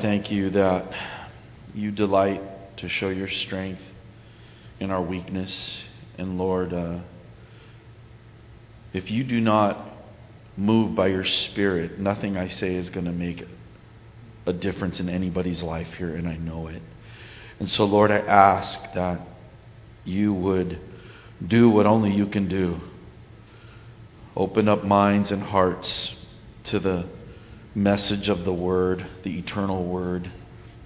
Thank you that you delight to show your strength in our weakness. And Lord, uh, if you do not move by your Spirit, nothing I say is going to make a difference in anybody's life here, and I know it. And so, Lord, I ask that you would do what only you can do. Open up minds and hearts to the message of the Word, the eternal Word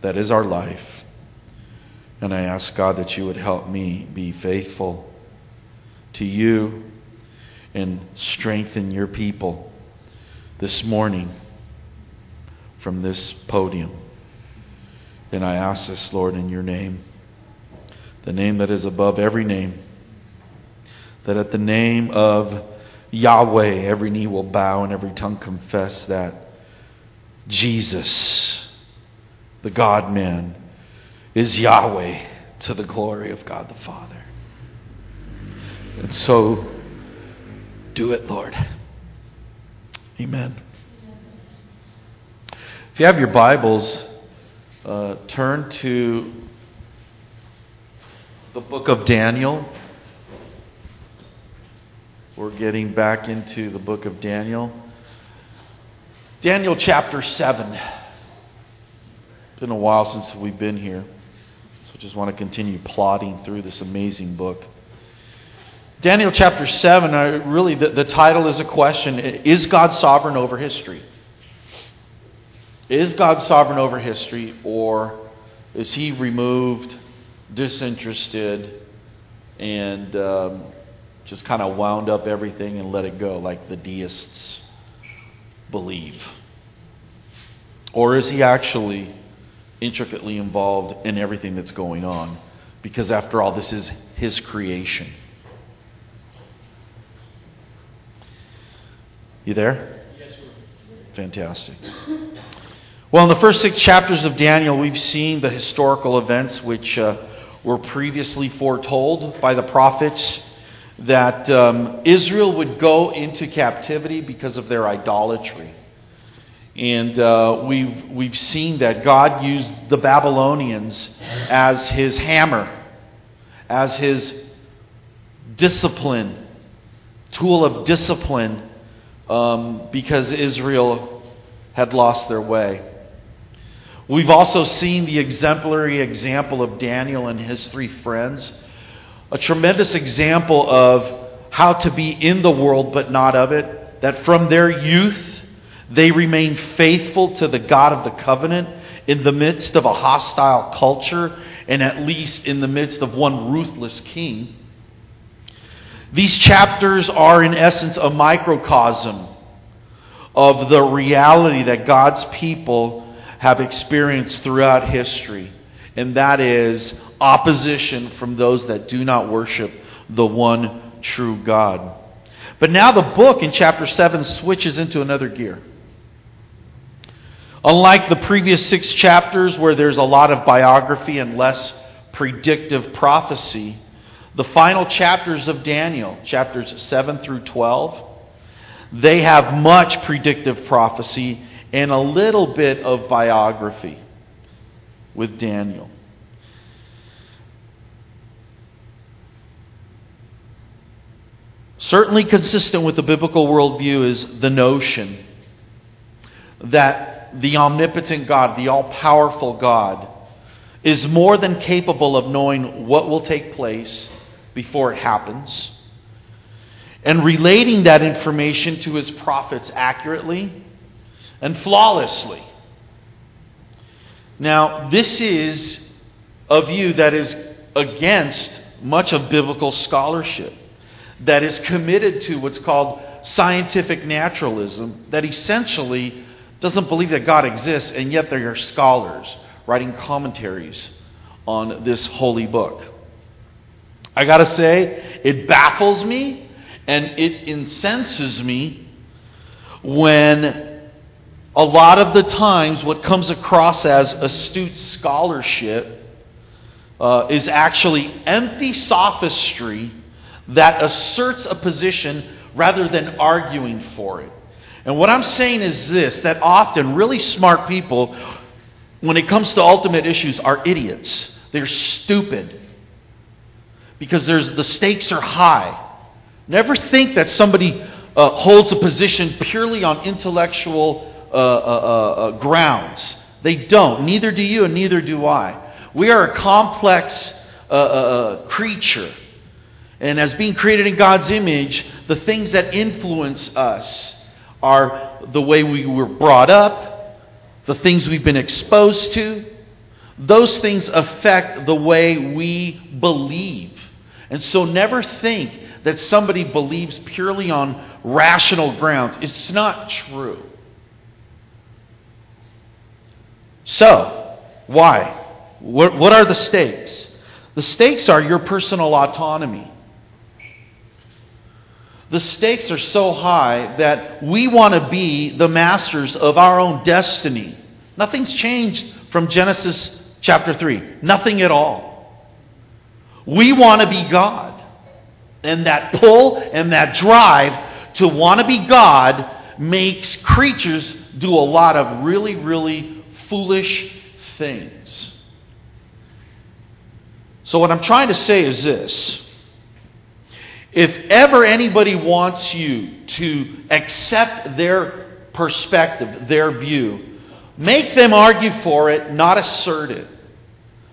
that is our life. And I ask God that you would help me be faithful to you and strengthen your people this morning from this podium. And I ask this, Lord, in your name, the name that is above every name, that at the name of Yahweh every knee will bow and every tongue confess that Jesus, the God man, is Yahweh to the glory of God the Father. And so, do it, Lord. Amen. If you have your Bibles, uh, turn to the book of Daniel. We're getting back into the book of Daniel. Daniel chapter 7. It's been a while since we've been here. So I just want to continue plodding through this amazing book. Daniel chapter 7, uh, really, the, the title is a question Is God sovereign over history? Is God sovereign over history, or is he removed, disinterested, and um, just kind of wound up everything and let it go like the deists believe? Or is he actually intricately involved in everything that's going on? Because after all, this is his creation. You there? Yes, sir. Fantastic. Well, in the first six chapters of Daniel, we've seen the historical events which uh, were previously foretold by the prophets that um, Israel would go into captivity because of their idolatry. And uh, we've, we've seen that God used the Babylonians as his hammer, as his discipline, tool of discipline, um, because Israel had lost their way. We've also seen the exemplary example of Daniel and his three friends, a tremendous example of how to be in the world but not of it, that from their youth, they remain faithful to the God of the covenant in the midst of a hostile culture and at least in the midst of one ruthless king. These chapters are, in essence, a microcosm of the reality that God's people have experienced throughout history, and that is opposition from those that do not worship the one true God. But now the book in chapter 7 switches into another gear. Unlike the previous six chapters, where there's a lot of biography and less predictive prophecy, the final chapters of Daniel, chapters 7 through 12, they have much predictive prophecy and a little bit of biography with Daniel. Certainly consistent with the biblical worldview is the notion that the omnipotent God, the all powerful God, is more than capable of knowing what will take place before it happens and relating that information to his prophets accurately and flawlessly. Now, this is a view that is against much of biblical scholarship, that is committed to what's called scientific naturalism, that essentially doesn't believe that God exists, and yet there are scholars writing commentaries on this holy book. I got to say, it baffles me and it incenses me when a lot of the times what comes across as astute scholarship uh, is actually empty sophistry that asserts a position rather than arguing for it. And what I'm saying is this that often really smart people when it comes to ultimate issues, are idiots. They're stupid. Because there's, the stakes are high. Never think that somebody uh, holds a position purely on intellectual uh, uh, uh, uh grounds. They don't. Neither do you, and neither do I. We are a complex uh, creature. And as being created in God's image, the things that influence us are the way we were brought up, the things we've been exposed to. Those things affect the way we believe. And so never think that somebody believes purely on rational grounds. It's not true. So, why? What, are the stakes? The stakes are your personal autonomy. The stakes are so high that we want to be the masters of our own destiny. Nothing's changed from Genesis chapter 3. Nothing at all. We want to be God. And that pull and that drive to want to be God makes creatures do a lot of really, really foolish things. So, what I'm trying to say is this if ever anybody wants you to accept their perspective, their view, make them argue for it, not assert it.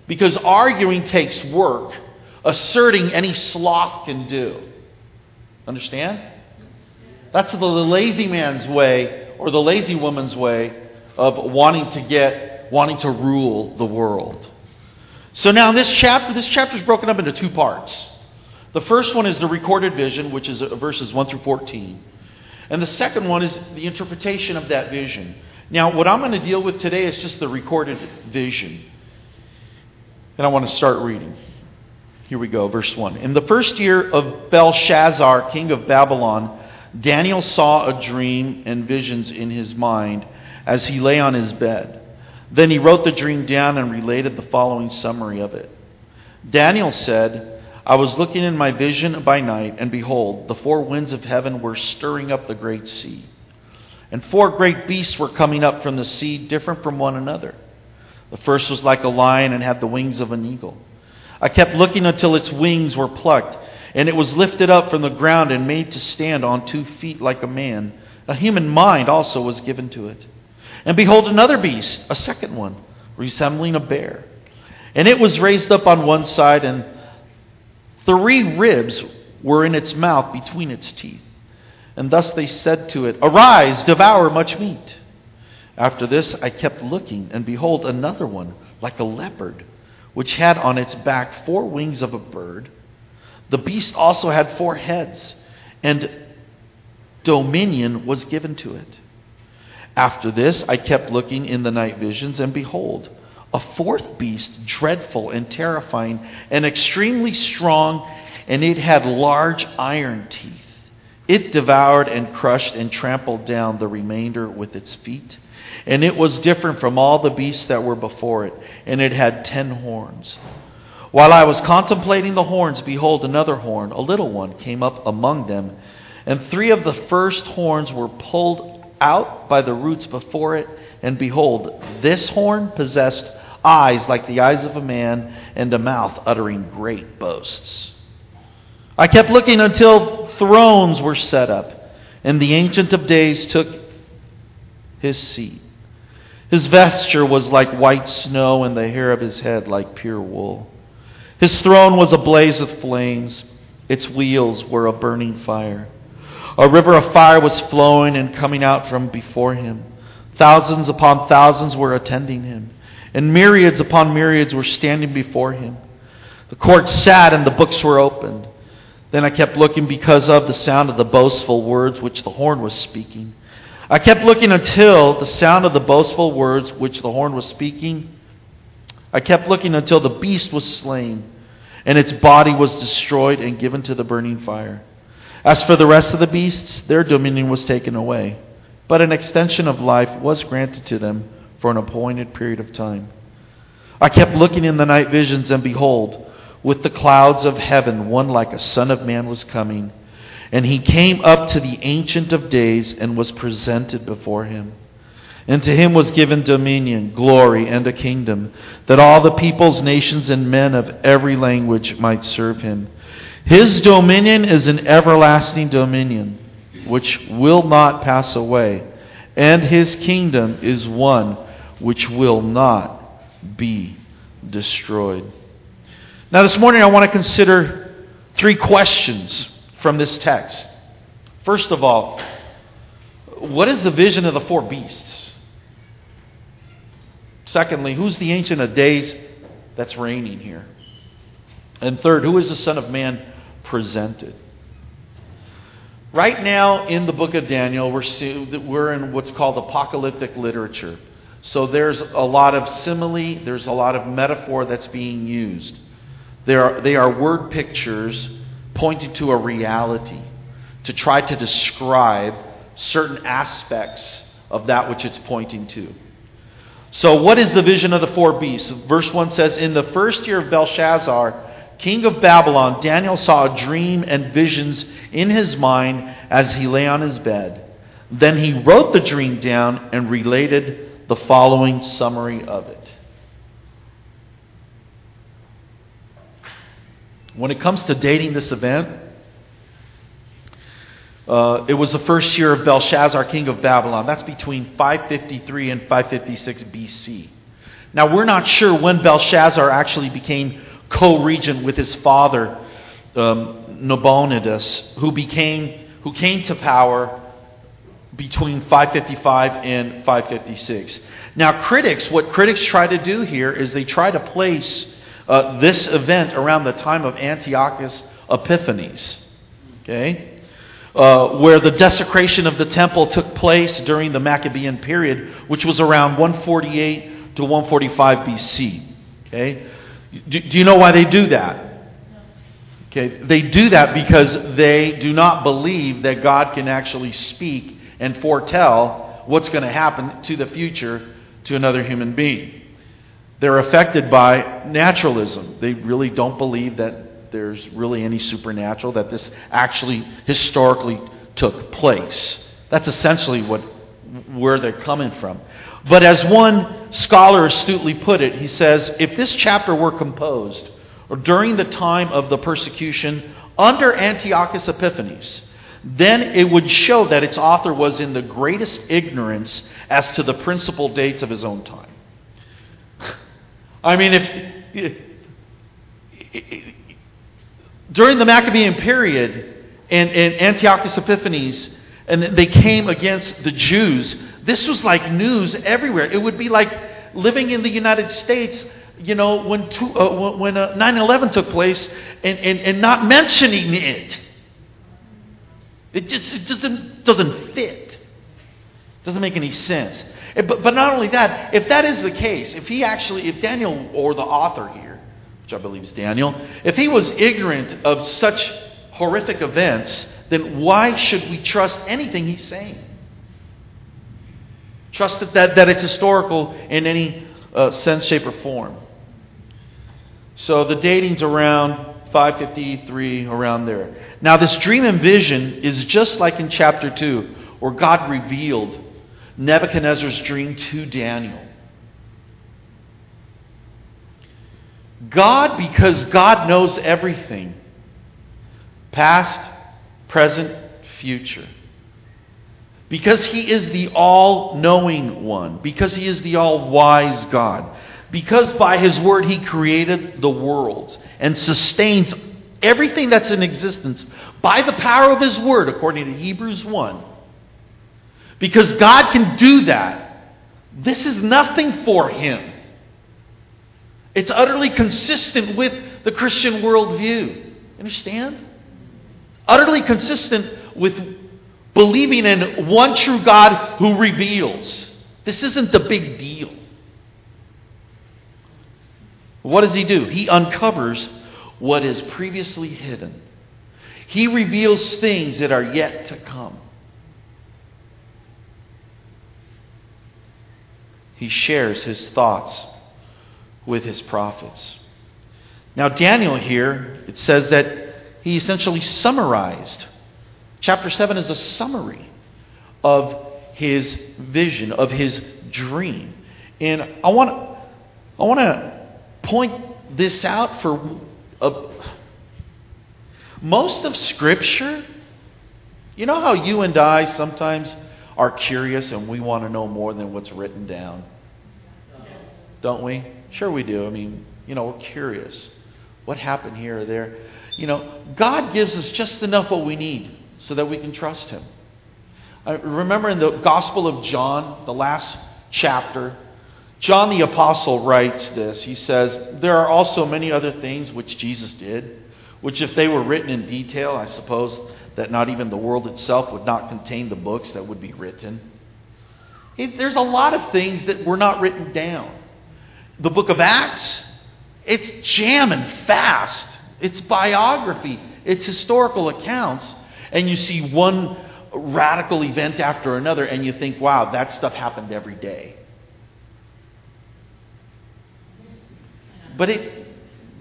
Because arguing takes work, asserting any sloth can do. Understand? That's the lazy man's way or the lazy woman's way of wanting to get, wanting to rule the world. So now this chapter, this chapter is broken up into two parts. The first one is the recorded vision, which is uh, verses 1 through 14. And the second one is the interpretation of that vision. Now, what I'm going to deal with today is just the recorded vision. And I want to start reading. Here we go, verse 1. In the first year of Belshazzar, king of Babylon, Daniel saw a dream and visions in his mind as he lay on his bed. Then he wrote the dream down and related the following summary of it. Daniel said, I was looking in my vision by night, and behold, the four winds of heaven were stirring up the great sea. And four great beasts were coming up from the sea, different from one another. The first was like a lion and had the wings of an eagle. I kept looking until its wings were plucked, and it was lifted up from the ground and made to stand on two feet like a man. A human mind also was given to it. And behold, another beast, a second one, resembling a bear. And it was raised up on one side, and Three ribs were in its mouth between its teeth. And thus they said to it, Arise, devour much meat. After this I kept looking, and behold, another one, like a leopard, which had on its back four wings of a bird. The beast also had four heads, and dominion was given to it. After this I kept looking in the night visions, and behold, a fourth beast, dreadful and terrifying and extremely strong, and it had large iron teeth. It devoured and crushed and trampled down the remainder with its feet. And it was different from all the beasts that were before it, and it had ten horns. While I was contemplating the horns, behold, another horn, a little one, came up among them, and three of the first horns were pulled out by the roots before it, and behold, this horn possessed eyes like the eyes of a man, and a mouth uttering great boasts. I kept looking until thrones were set up, and the Ancient of Days took his seat. His vesture was like white snow, and the hair of his head like pure wool. His throne was ablaze with flames, its wheels were a burning fire. A river of fire was flowing and coming out from before him. Thousands upon thousands were attending him and myriads upon myriads were standing before him. The court sat, and the books were opened. Then I kept looking because of the sound of the boastful words which the horn was speaking. I kept looking until the sound of the boastful words which the horn was speaking. I kept looking until the beast was slain, and its body was destroyed and given to the burning fire. As for the rest of the beasts, their dominion was taken away, but an extension of life was granted to them for an appointed period of time. I kept looking in the night visions, and behold, with the clouds of heaven, one like a son of man was coming. And he came up to the Ancient of Days and was presented before him. And to him was given dominion, glory, and a kingdom, that all the peoples, nations, and men of every language might serve him. His dominion is an everlasting dominion, which will not pass away, and his kingdom is one which will not be destroyed. Now, this morning I want to consider three questions from this text. First of all, what is the vision of the four beasts? Secondly, who's the Ancient of Days that's reigning here? And third, who is the Son of Man presented? Right now in the book of Daniel, we're, we're in what's called apocalyptic literature. So there's a lot of simile, there's a lot of metaphor that's being used. There are, they are word pictures pointing to a reality to try to describe certain aspects of that which it's pointing to. So, what is the vision of the four beasts? Verse 1 says In the first year of Belshazzar, king of Babylon, Daniel saw a dream and visions in his mind as he lay on his bed. Then he wrote the dream down and related the following summary of it. When it comes to dating this event, uh, it was the first year of Belshazzar, king of Babylon. That's between 553 and 556 BC. Now, we're not sure when Belshazzar actually became co regent with his father, um, Nabonidus, who, became, who came to power between 555 and 556. Now, critics, what critics try to do here is they try to place uh, this event around the time of Antiochus Epiphanes. Okay? Uh, where the desecration of the temple took place during the Maccabean period, which was around 148 to 145 BC. Okay? Do, do you know why they do that? Okay, they do that because they do not believe that God can actually speak and foretell what's going to happen to the future to another human being. They're affected by naturalism. They really don't believe that there's really any supernatural, that this actually historically took place. That's essentially what, where they're coming from. But as one scholar astutely put it, he says if this chapter were composed or during the time of the persecution under Antiochus Epiphanes, then it would show that its author was in the greatest ignorance as to the principal dates of his own time. I mean, if, if during the Maccabean period and, and Antiochus Epiphanes, and they came against the Jews, this was like news everywhere. It would be like living in the United States, you know, when, two, uh, when uh, 9-11 took place and, and, and not mentioning it. It just, it just doesn't, doesn't fit. Doesn't make any sense. But, but not only that, if that is the case, if he actually, if Daniel or the author here, which I believe is Daniel, if he was ignorant of such horrific events, then why should we trust anything he's saying? Trust that, that, that it's historical in any uh, sense, shape, or form. So the dating's around 553, around there. Now, this dream and vision is just like in chapter 2, where God revealed Nebuchadnezzar's dream to Daniel. God, because God knows everything past, present, future. Because He is the all knowing one. Because He is the all wise God. Because by His word He created the world and sustains everything that's in existence by the power of His word, according to Hebrews 1. Because God can do that. This is nothing for Him. It's utterly consistent with the Christian worldview. Understand? Utterly consistent with believing in one true God who reveals. This isn't the big deal. What does he do? He uncovers what is previously hidden. He reveals things that are yet to come. He shares his thoughts with his prophets. Now, Daniel here, it says that he essentially summarized. Chapter 7 is a summary of his vision, of his dream. And I want, I want to point this out for a, most of Scripture. You know how you and I sometimes are curious and we want to know more than what's written down? Don't we? Sure, we do. I mean, you know, we're curious. What happened here or there? You know, God gives us just enough what we need so that we can trust Him. I remember in the Gospel of John, the last chapter, John the Apostle writes this. He says, There are also many other things which Jesus did, which if they were written in detail, I suppose that not even the world itself would not contain the books that would be written. There's a lot of things that were not written down. The book of Acts, it's jamming fast. It's biography, it's historical accounts. And you see one radical event after another, and you think, wow, that stuff happened every day. But it,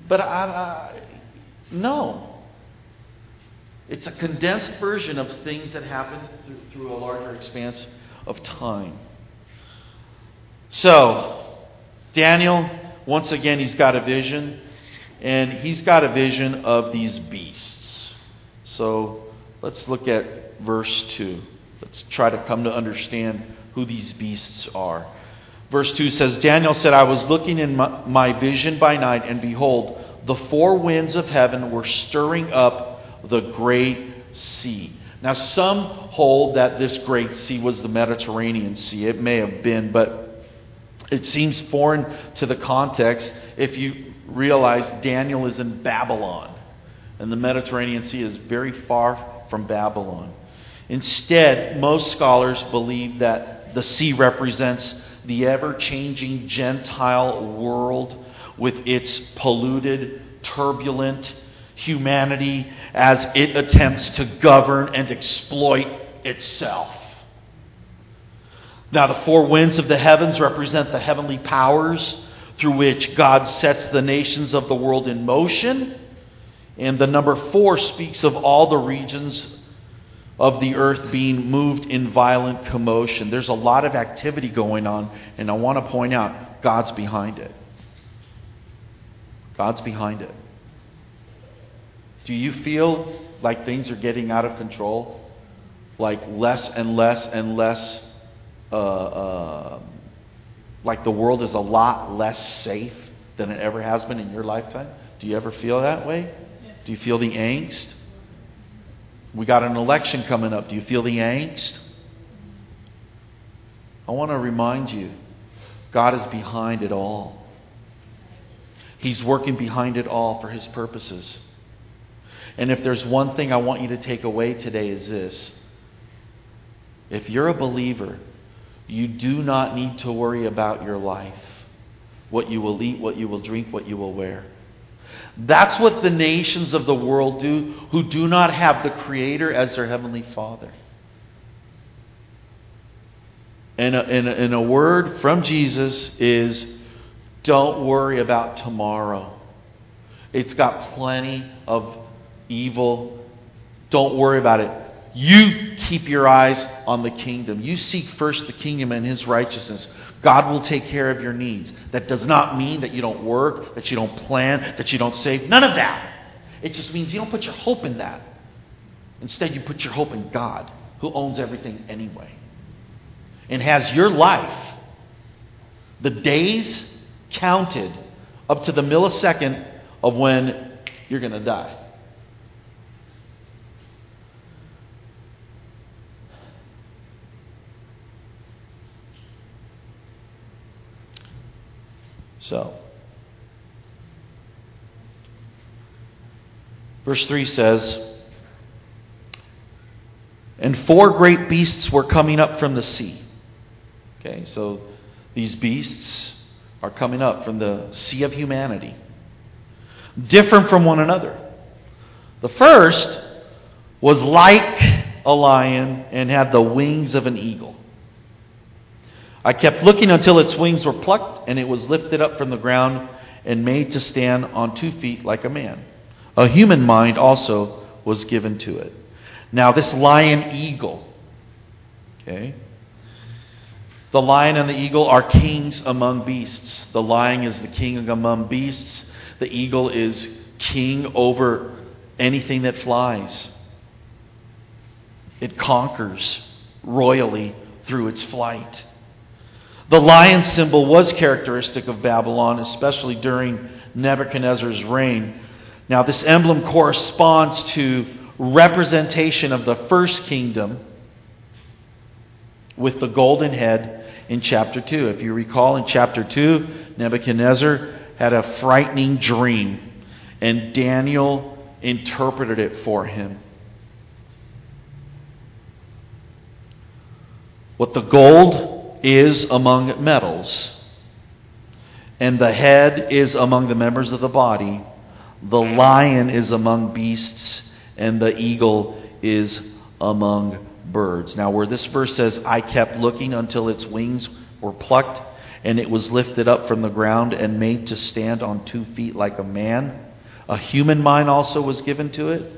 but I, I, no. It's a condensed version of things that happen through, through a larger expanse of time. So, Daniel, once again, he's got a vision, and he's got a vision of these beasts. So, let's look at verse 2. Let's try to come to understand who these beasts are. Verse 2 says Daniel said, I was looking in my, my, vision by night, and behold, the four winds of heaven were stirring up the great sea. Now, some hold that this great sea was the Mediterranean Sea. It may have been, but it seems foreign to the context if you realize Daniel is in Babylon, and the Mediterranean Sea is very far from Babylon. Instead, most scholars believe that the sea represents the ever changing Gentile world with its polluted, turbulent humanity as it attempts to govern and exploit itself. Now, the four winds of the heavens represent the heavenly powers through which God sets the nations of the world in motion. And the number four speaks of all the regions of the earth being moved in violent commotion. There's a lot of activity going on, and I want to point out God's behind it. God's behind it. Do you feel like things are getting out of control? Like less and less and less, uh, uh, like the world is a lot less safe than it ever has been in your lifetime? Do you ever feel that way? Do you feel the angst? We got an election coming up. Do you feel the angst? I want to remind you God is behind it all. He's working behind it all for His purposes. And if there's one thing I want you to take away today is this. If you're a believer, you do not need to worry about your life. What you will eat, what you will drink, what you will wear. That's what the nations of the world do who do not have the Creator as their Heavenly Father. And a, and, a, and a word from Jesus is don't worry about tomorrow. It's got plenty of evil. Don't worry about it. You keep your eyes on the kingdom. You seek first the kingdom and his righteousness. God will take care of your needs. That does not mean that you don't work, that you don't plan, that you don't save. None of that. It just means you don't put your hope in that. Instead, you put your hope in God, who owns everything anyway, and has your life, the days counted up to the millisecond of when you're going to die. So, verse 3 says, And four great beasts were coming up from the sea. Okay, so these beasts are coming up from the sea of humanity, different from one another. The first was like a lion and had the wings of an eagle. I kept looking until its wings were plucked, and it was lifted up from the ground and made to stand on two feet like a man. A human mind also was given to it. Now, this lion eagle, okay, The lion and the eagle are kings among beasts. The lion is the king among beasts. The eagle is king over anything that flies. It conquers royally through its flight. The lion symbol was characteristic of Babylon, especially during Nebuchadnezzar's reign. Now, this emblem corresponds to representation of the first kingdom with the golden head in chapter 2. If you recall, in chapter 2, Nebuchadnezzar had a frightening dream, and Daniel interpreted it for him. What the gold is among metals, and the head is among the members of the body, the lion is among beasts, and the eagle is among birds. Now, where this verse says, I kept looking until its wings were plucked, and it was lifted up from the ground and made to stand on two feet like a man. A human mind also was given to it.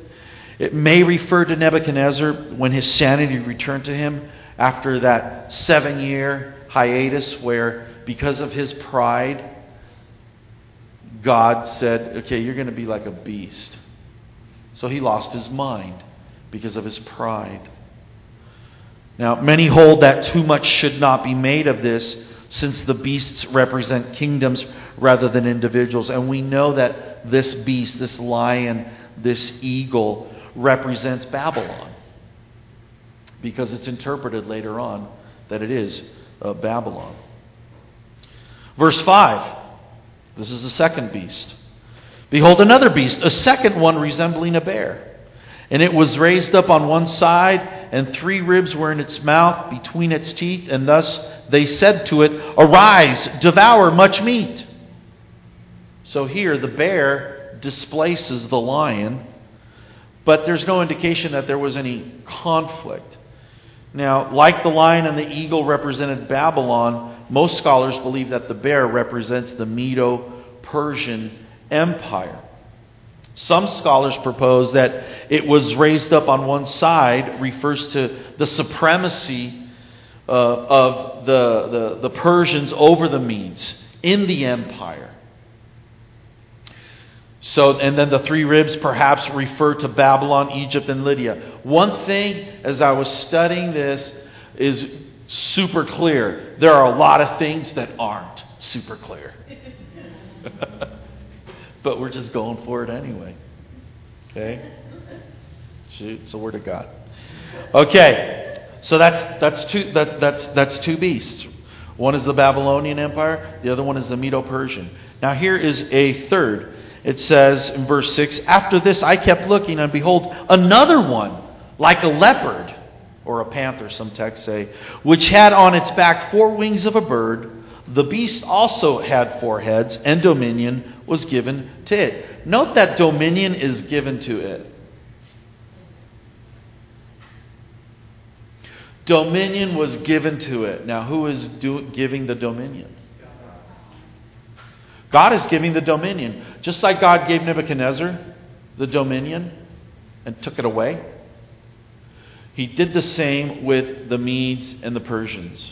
It may refer to Nebuchadnezzar when his sanity returned to him after that seven year hiatus where, because of his pride, God said, Okay, you're going to be like a beast. So he lost his mind because of his pride. Now, many hold that too much should not be made of this since the beasts represent kingdoms rather than individuals. And we know that this beast, this lion, this eagle, represents Babylon because it's interpreted later on that it is uh, Babylon. Verse 5 this is the second beast. Behold, another beast, a second one resembling a bear. And it was raised up on one side, and three ribs were in its mouth between its teeth, and thus they said to it, Arise, devour much meat. So here, the bear displaces the lion, but there's no indication that there was any conflict. Now, like the lion and the eagle represented Babylon, most scholars believe that the bear represents the Medo Persian Empire. Some scholars propose that it was raised up on one side, refers to the supremacy uh, of the, the, the Persians over the Medes in the empire. So, and then the three ribs perhaps refer to Babylon, Egypt, and Lydia. One thing, as I was studying this, is super clear. There are a lot of things that aren't super clear. but we're just going for it anyway. Okay? Shoot, it's the Word of God. Okay, so that's, that's, two, that, that's, that's two beasts. One is the Babylonian Empire, the other one is the Medo Persian. Now, here is a third it says in verse 6 After this I kept looking, and behold, another one, like a leopard, or a panther, some texts say, which had on its back four wings of a bird. The beast also had four heads, and dominion was given to it. Note that dominion is given to it. Dominion was given to it. Now, who is do, giving the dominion? God is giving the dominion. Just like God gave Nebuchadnezzar the dominion and took it away, he did the same with the Medes and the Persians.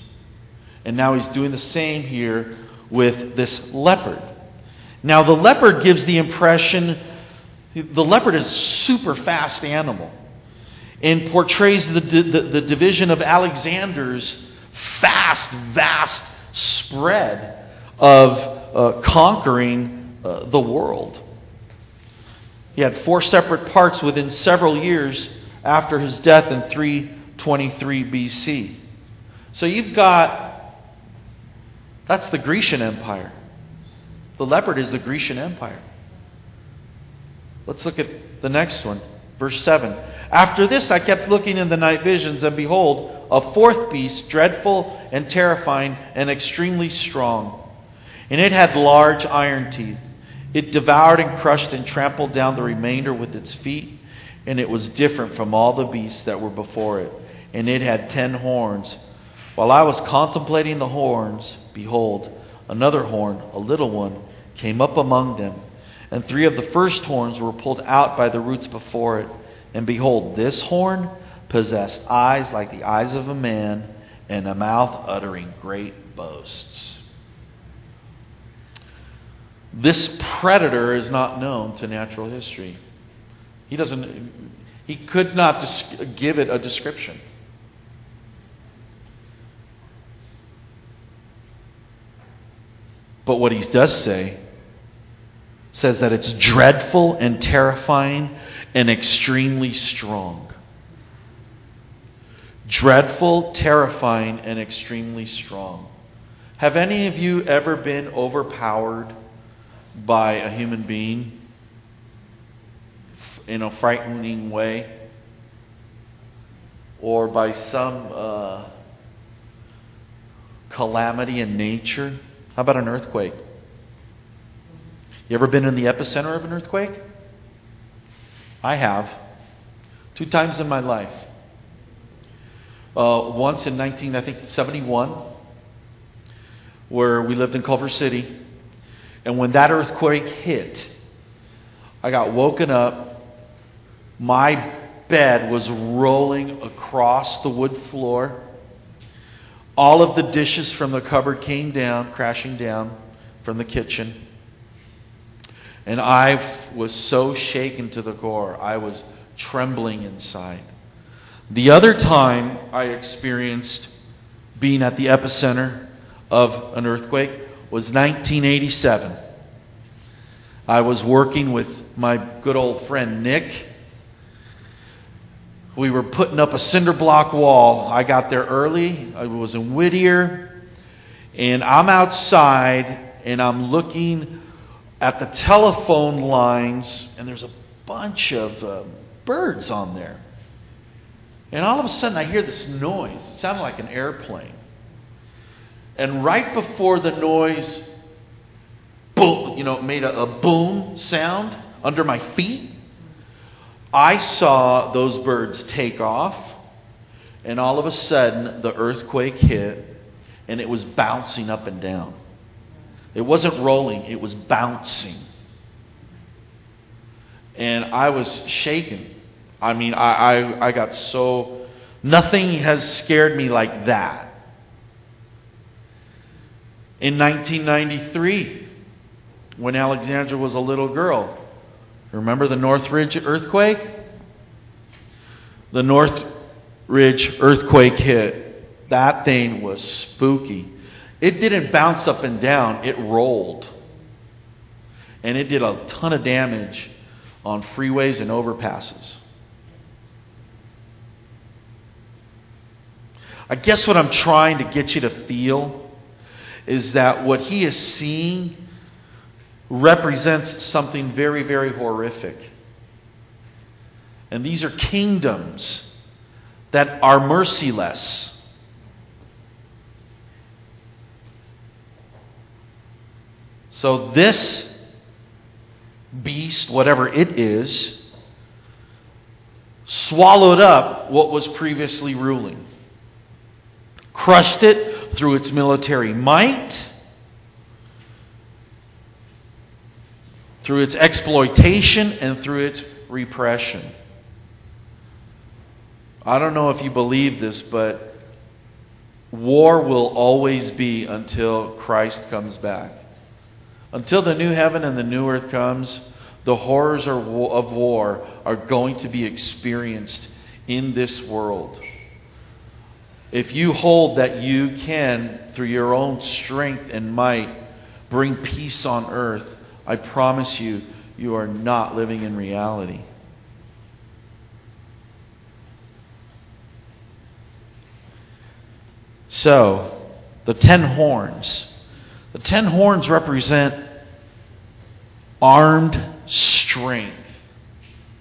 And now he's doing the same here with this leopard. Now, the leopard gives the impression the leopard is a super fast animal and portrays the, the, the division of Alexander's fast, vast spread of uh, conquering uh, the world. He had four separate parts within several years after his death in 323 BC. So you've got, that's the Grecian Empire. The leopard is the Grecian Empire. Let's look at the next one, verse 7. After this, I kept looking in the night visions, and behold, a fourth beast, dreadful and terrifying and extremely strong and it had large iron teeth. It devoured and crushed and trampled down the remainder with its feet, and it was different from all the beasts that were before it. And it had ten horns. While I was contemplating the horns, behold, another horn, a little one, came up among them. And three of the first horns were pulled out by the roots before it. And behold, this horn possessed eyes like the eyes of a man and a mouth uttering great boasts. This predator is not known to natural history. He doesn't he could not give it a description. But what he does say says that it's dreadful and terrifying and extremely strong. Dreadful, terrifying, and extremely strong. Have any of you ever been overpowered by a human being in a frightening way? Or by some uh, calamity in nature? How about an earthquake? You ever been in the epicenter of an earthquake? I have. Two times in my life. Uh, once in 19, I think 71, where we lived in Culver City, and when that earthquake hit, I got woken up. My bed was rolling across the wood floor. All of the dishes from the cupboard came down, crashing down from the kitchen. And I was so shaken to the core, I was trembling inside. The other time I experienced being at the epicenter of an earthquake was 1987. I was working with my good old friend Nick. We were putting up a cinder block wall. I got there early. I was in Whittier. And I'm outside and I'm looking at the telephone lines, and there's a bunch of uh, birds on there. And all of a sudden, I hear this noise. It sounded like an airplane. And right before the noise, boom, you know, made a, a boom sound under my feet, I saw those birds take off. And all of a sudden, the earthquake hit, and it was bouncing up and down. It wasn't rolling, it was bouncing. And I was shaken. I mean, I, I, I got so. Nothing has scared me like that. In 1993, when Alexandra was a little girl, remember the Northridge earthquake? The Northridge earthquake hit. That thing was spooky. It didn't bounce up and down, it rolled. And it did a ton of damage on freeways and overpasses. I guess what I'm trying to get you to feel is that what he is seeing represents something very, very horrific. And these are kingdoms that are merciless. So, this beast, whatever it is, swallowed up what was previously ruling, crushed it through its military might, through its exploitation, and through its repression. I don't know if you believe this, but war will always be until Christ comes back. Until the new heaven and the new earth comes, the horrors of war are going to be experienced in this world. If you hold that you can, through your own strength and might, bring peace on earth, I promise you, you are not living in reality. So, the ten horns. The ten horns represent armed strength,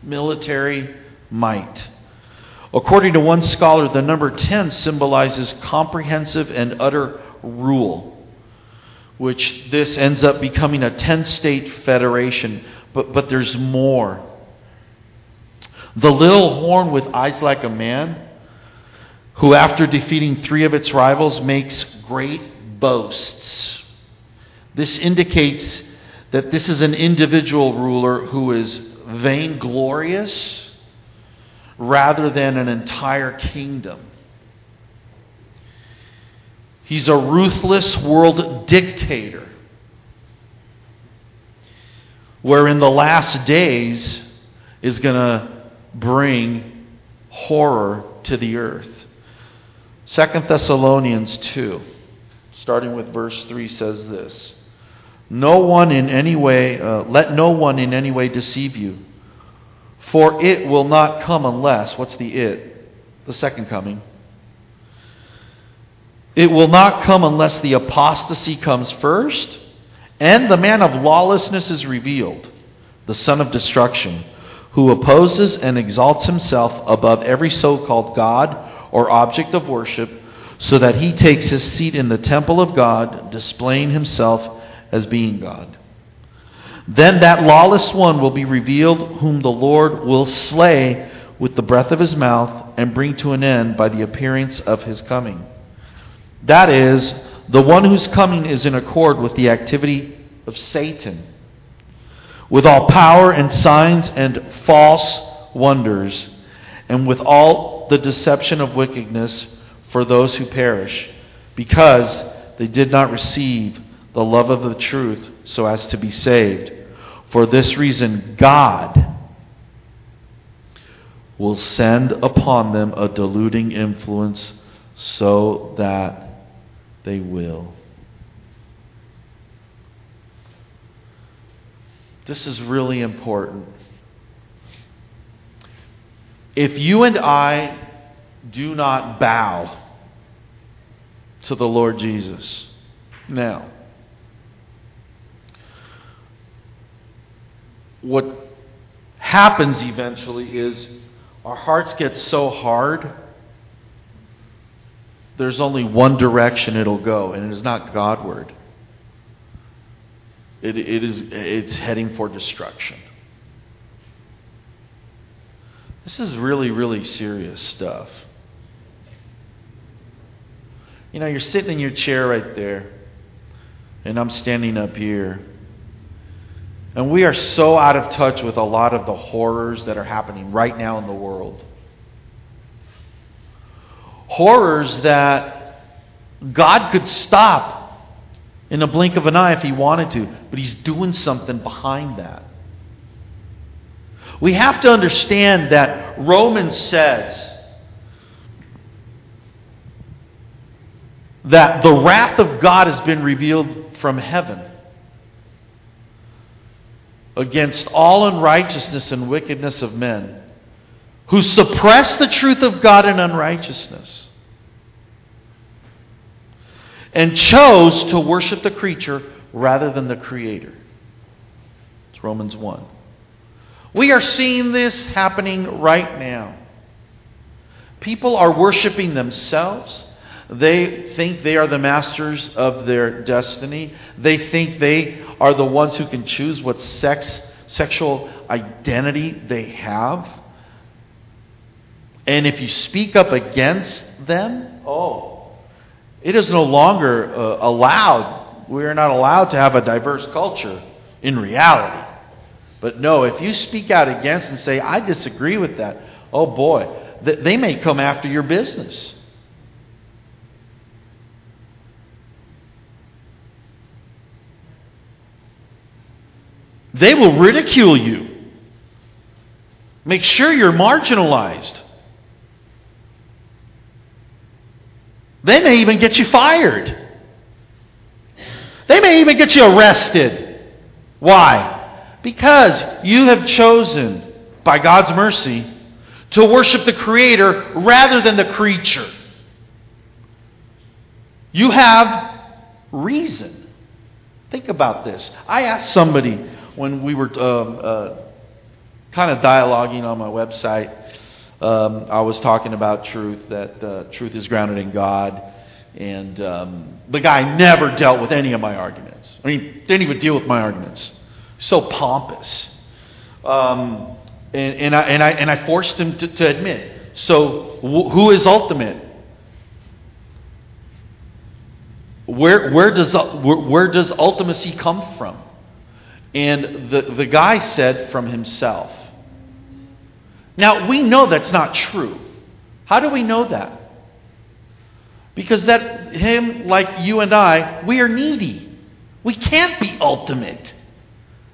military might. According to one scholar, the number 10 symbolizes comprehensive and utter rule, which this ends up becoming a 10 state federation. But, but there's more. The little horn with eyes like a man, who after defeating three of its rivals makes great boasts. This indicates that this is an individual ruler who is vainglorious rather than an entire kingdom. He's a ruthless world dictator. Where in the last days is going to bring horror to the earth. Second Thessalonians 2, starting with verse 3, says this No one in any way, uh, let no one in any way deceive you, for it will not come unless, what's the it? The second coming. It will not come unless the apostasy comes first and the man of lawlessness is revealed, the son of destruction, who opposes and exalts himself above every so called God or object of worship, so that he takes his seat in the temple of God, displaying himself as being God. Then that lawless one will be revealed, whom the Lord will slay with the breath of his mouth and bring to an end by the appearance of his coming. That is, the one whose coming is in accord with the activity of Satan, with all power and signs and false wonders, and with all the deception of wickedness for those who perish, because they did not receive the love of the truth so as to be saved. For this reason, God will send upon them a deluding influence so that they will. This is really important. If you and I do not bow to the Lord Jesus now, what happens eventually is our hearts get so hard there's only one direction it'll go, and it is not Godward. It, it is, it's heading for destruction. This is really, really serious stuff. You know, you're sitting in your chair right there, and I'm standing up here. And we are so out of touch with a lot of the horrors that are happening right now in the world horrors that God could stop in a blink of an eye if He wanted to, but He's doing something behind that. We have to understand that Romans says that the wrath of God has been revealed from heaven against all unrighteousness and wickedness of men who suppress the truth of God in unrighteousness and chose to worship the creature rather than the creator. It's Romans 1. We are seeing this happening right now. People are worshiping themselves. They think they are the masters of their destiny. They think they are the ones who can choose what sex, sexual identity they have. And if you speak up against them, oh, it is no longer uh, allowed. We are not allowed to have a diverse culture in reality. But no, if you speak out against and say, I disagree with that, oh boy, th- they may come after your business. They will ridicule you. Make sure you're marginalized. They may even get you fired. They may even get you arrested. Why? Because you have chosen, by God's mercy, to worship the Creator rather than the creature. You have reason. Think about this. I asked somebody when we were um, uh, kind of dialoguing on my website um, I was talking about truth, that uh, truth is grounded in God. And um, the guy never dealt with any of my arguments. I mean, didn't even deal with my arguments. So pompous. Um, and, and, I, and, I, and I forced him to, to admit. So, wh- who is ultimate? Where, where, does, where, where does ultimacy come from? And the, the guy said, from himself. Now, we know that's not true. How do we know that? Because that him, like you and I, we are needy. We can't be ultimate.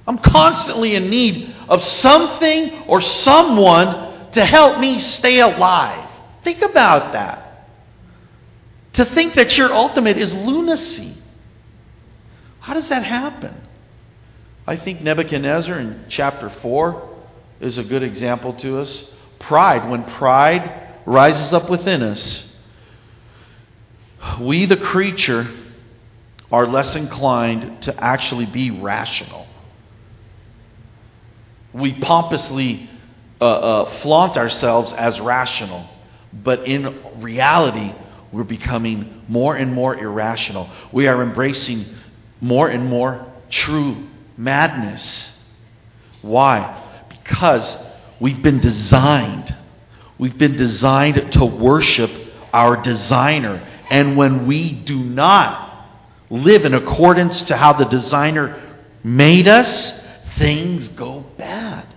I'm constantly in need of something or someone to help me stay alive. Think about that. To think that your ultimate is lunacy. How does that happen? I think Nebuchadnezzar in chapter 4 is a good example to us. Pride, when pride rises up within us, we, the creature, are less inclined to actually be rational. We pompously uh, uh, flaunt ourselves as rational, but in reality, we're becoming more and more irrational. We are embracing more and more true madness. Why? Because we've been designed. We've been designed to worship our designer. And when we do not live in accordance to how the designer made us, things go bad.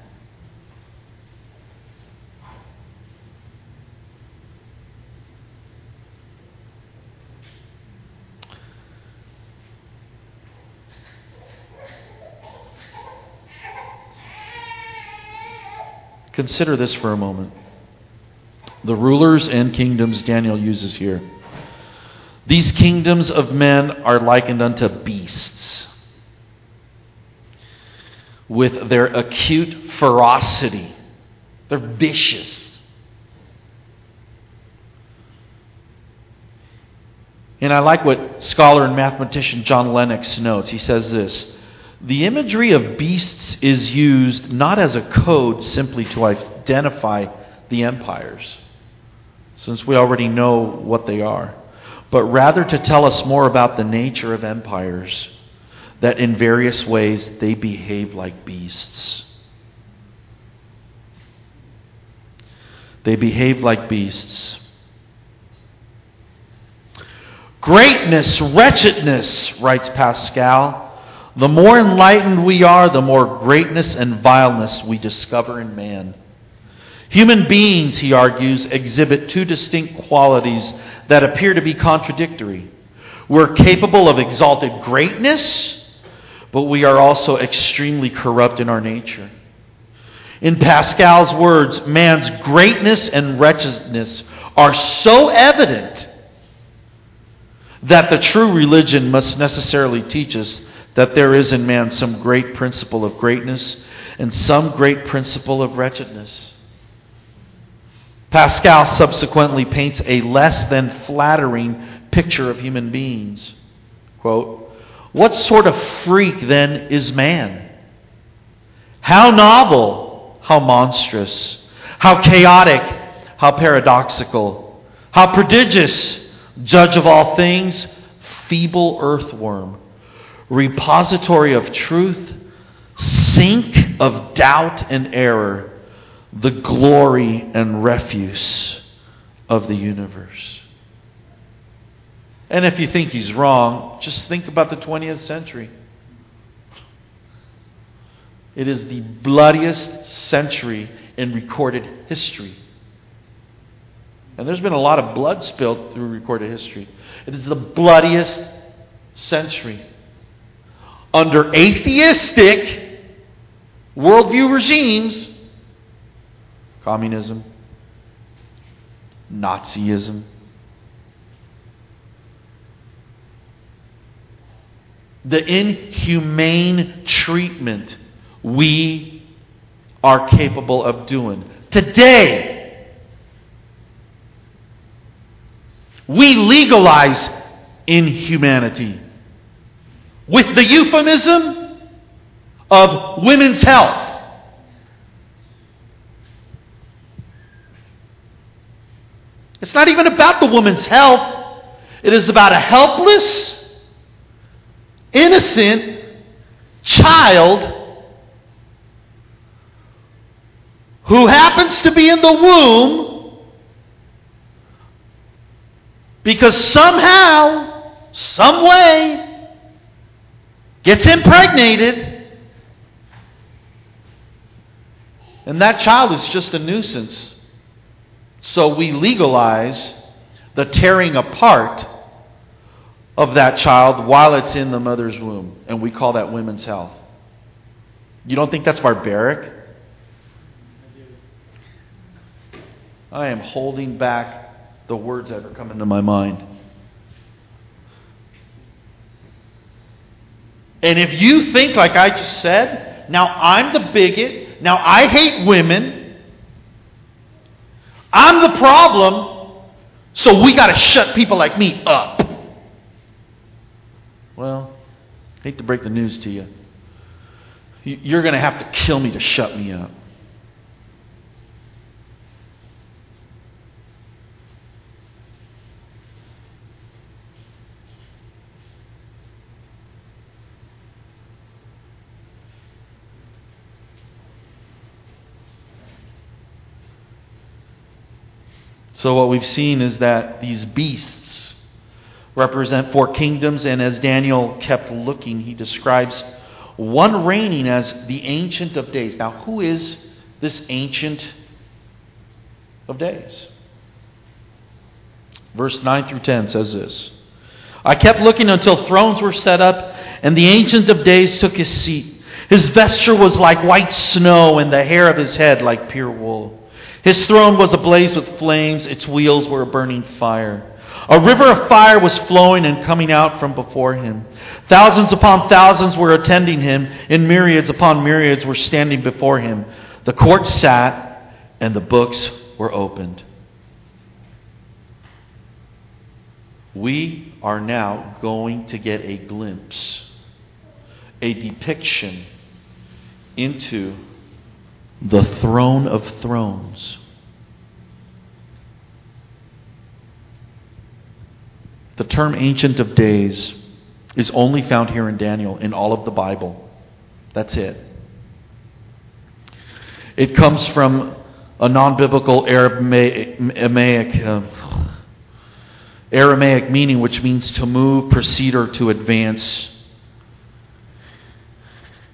Consider this for a moment. The rulers and kingdoms Daniel uses here. These kingdoms of men are likened unto beasts with their acute ferocity. They're vicious. And I like what scholar and mathematician John Lennox notes. He says this the imagery of beasts is used not as a code simply to identify the empires, since we already know what they are, but rather to tell us more about the nature of empires, that in various ways they behave like beasts. They behave like beasts. Greatness, wretchedness, writes Pascal the more enlightened we are, the more greatness and vileness we discover in man. Human beings, he argues, exhibit two distinct qualities that appear to be contradictory. We're capable of exalted greatness, but we are also extremely corrupt in our nature. In Pascal's words, man's greatness and wretchedness are so evident that the true religion must necessarily teach us that there is in man some great principle of greatness and some great principle of wretchedness. Pascal subsequently paints a less than flattering picture of human beings. Quote, What sort of freak then is man? How novel, how monstrous, how chaotic, how paradoxical, how prodigious, judge of all things, feeble earthworm repository of truth, sink of doubt and error, the glory and refuse of the universe. And if you think he's wrong, just think about the 20th century. It is the bloodiest century in recorded history. And there's been a lot of blood spilled through recorded history. It is the bloodiest century under atheistic worldview regimes communism, Nazism. The inhumane treatment we are capable of doing. Today, we legalize inhumanity with the euphemism of women's health. It's not even about the woman's health. It is about a helpless, innocent child who happens to be in the womb because somehow, some way, gets impregnated, and that child is just a nuisance. So we legalize the tearing apart of that child while it's in the mother's womb. And we call that women's health. You don't think that's barbaric? I am holding back the words that are coming to my mind. And if you think, like I just said, now I'm the bigot, now I hate women, I'm the problem, so we got to shut people like me up. Well, hate to break the news to you. You're going to have to kill me to shut me up. So, what we've seen is that these beasts represent four kingdoms, and as Daniel kept looking, he describes one reigning as the Ancient of Days. Now, who is this Ancient of Days? Verse 9 through 10 says this I kept looking until thrones were set up, and the Ancient of Days took his seat. His vesture was like white snow, and the hair of his head like pure wool. His throne was ablaze with flames, its wheels were a burning fire. A river of fire was flowing and coming out from before him. Thousands upon thousands were attending him, and myriads upon myriads were standing before him. The court sat, and the books were opened. We are now going to get a glimpse, a depiction into the throne of thrones. The term Ancient of Days is only found here in Daniel in all of the Bible. That's it. It comes from a non biblical Aramaic, uh, Aramaic meaning, which means to move, proceed, or to advance.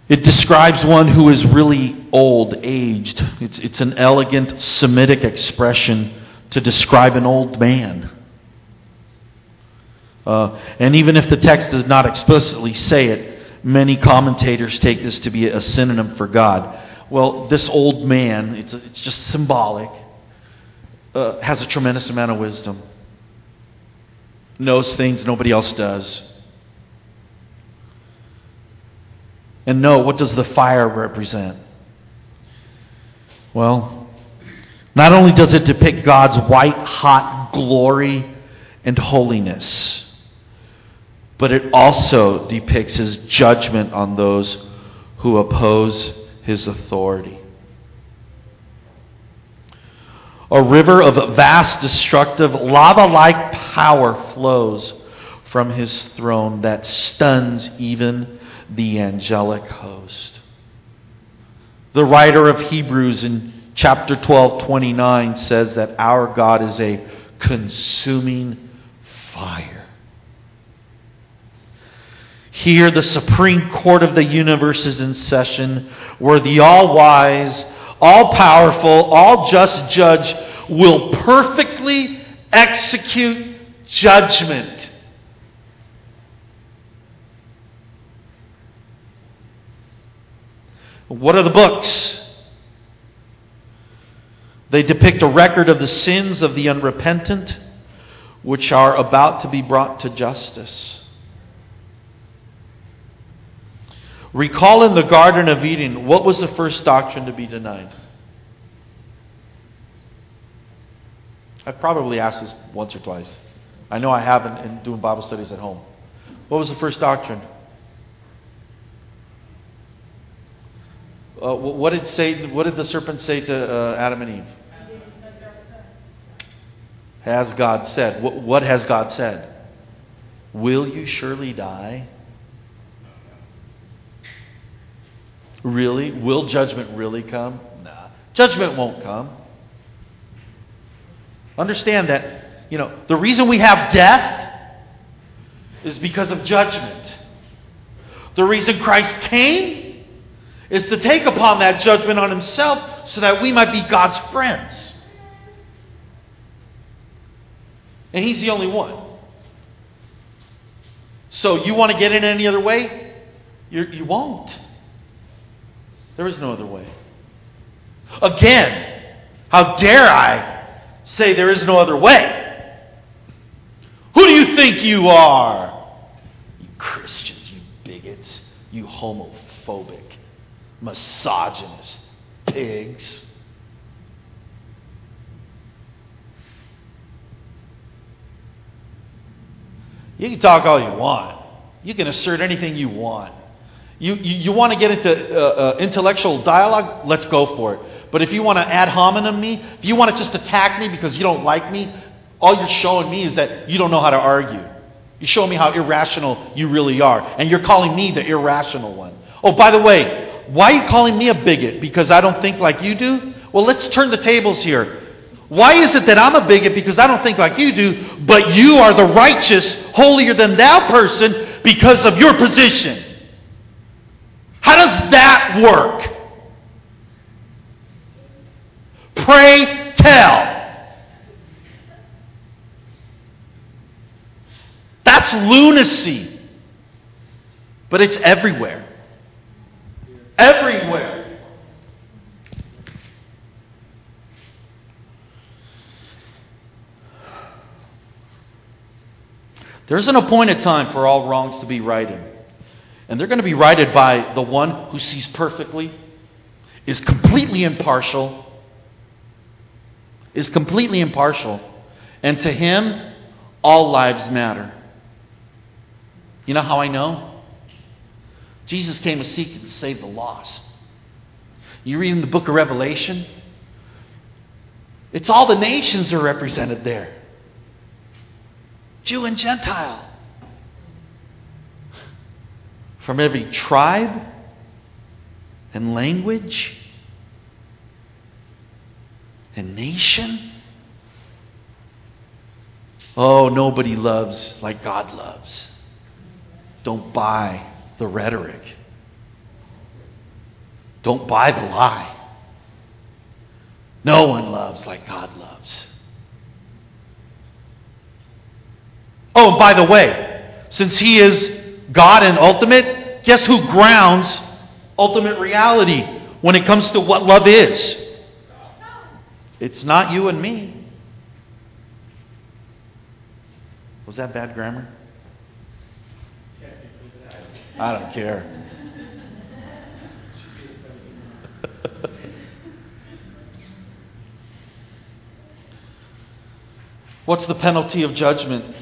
It describes one who is really old, aged. It's, it's an elegant Semitic expression to describe an old man. Uh, and even if the text does not explicitly say it, many commentators take this to be a synonym for God. Well, this old man, it's, it's just symbolic, uh, has a tremendous amount of wisdom, knows things nobody else does. And no, what does the fire represent? Well, not only does it depict God's white hot glory and holiness, but it also depicts his judgment on those who oppose his authority. A river of vast, destructive, lava like power flows from his throne that stuns even the angelic host. The writer of Hebrews in chapter 12, 29 says that our God is a consuming fire. Here, the Supreme Court of the universe is in session, where the all wise, all powerful, all just judge will perfectly execute judgment. What are the books? They depict a record of the sins of the unrepentant, which are about to be brought to justice. Recall in the Garden of Eden, what was the first doctrine to be denied? I've probably asked this once or twice. I know I haven't in doing Bible studies at home. What was the first doctrine? Uh, what did Satan? What did the serpent say to uh, Adam and Eve? Has God said? What, what has God said? Will you surely die? Really? Will judgment really come? Nah. Judgment won't come. Understand that, you know, the reason we have death is because of judgment. The reason Christ came is to take upon that judgment on himself so that we might be God's friends. And he's the only one. So you want to get in any other way? You're, you will not There is no other way. Again, how dare I say there is no other way? Who do you think you are? You Christians, you bigots, you homophobic, misogynist pigs. You can talk all you want. You can assert anything you want. You, you, you want to get into uh, uh, intellectual dialogue? Let's go for it. But if you want to ad hominem me, if you want to just attack me because you don't like me, all you're showing me is that you don't know how to argue. You're showing me how irrational you really are. And you're calling me the irrational one. Oh, by the way, why are you calling me a bigot? Because I don't think like you do? Well, let's turn the tables here. Why is it that I'm a bigot because I don't think like you do, but you are the righteous, holier than thou person because of your position? How does that work? Pray tell. That's lunacy. But it's everywhere. Everywhere. There's an appointed time for all wrongs to be righted. And they're going to be righted by the one who sees perfectly, is completely impartial, is completely impartial, and to him, all lives matter. You know how I know? Jesus came to seek and save the lost. You read in the book of Revelation, it's all the nations are represented there Jew and Gentile. From every tribe and language and nation. Oh, nobody loves like God loves. Don't buy the rhetoric. Don't buy the lie. No one loves like God loves. Oh, by the way, since He is God and ultimate, guess who grounds ultimate reality when it comes to what love is? It's not you and me. Was that bad grammar? I don't care. What's the penalty of judgment?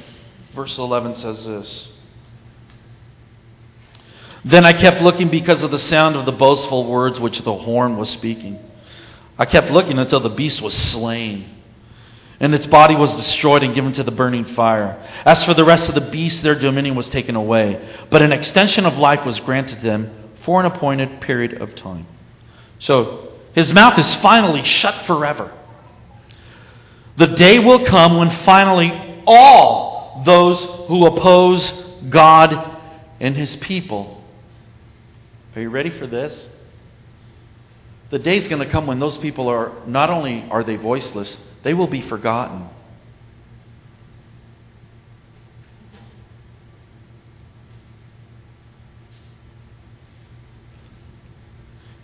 Verse 11 says this. Then I kept looking because of the sound of the boastful words which the horn was speaking. I kept looking until the beast was slain, and its body was destroyed and given to the burning fire. As for the rest of the beasts, their dominion was taken away, but an extension of life was granted them for an appointed period of time. So his mouth is finally shut forever. The day will come when finally all those who oppose God and his people are you ready for this? The day's going to come when those people are not only are they voiceless, they will be forgotten.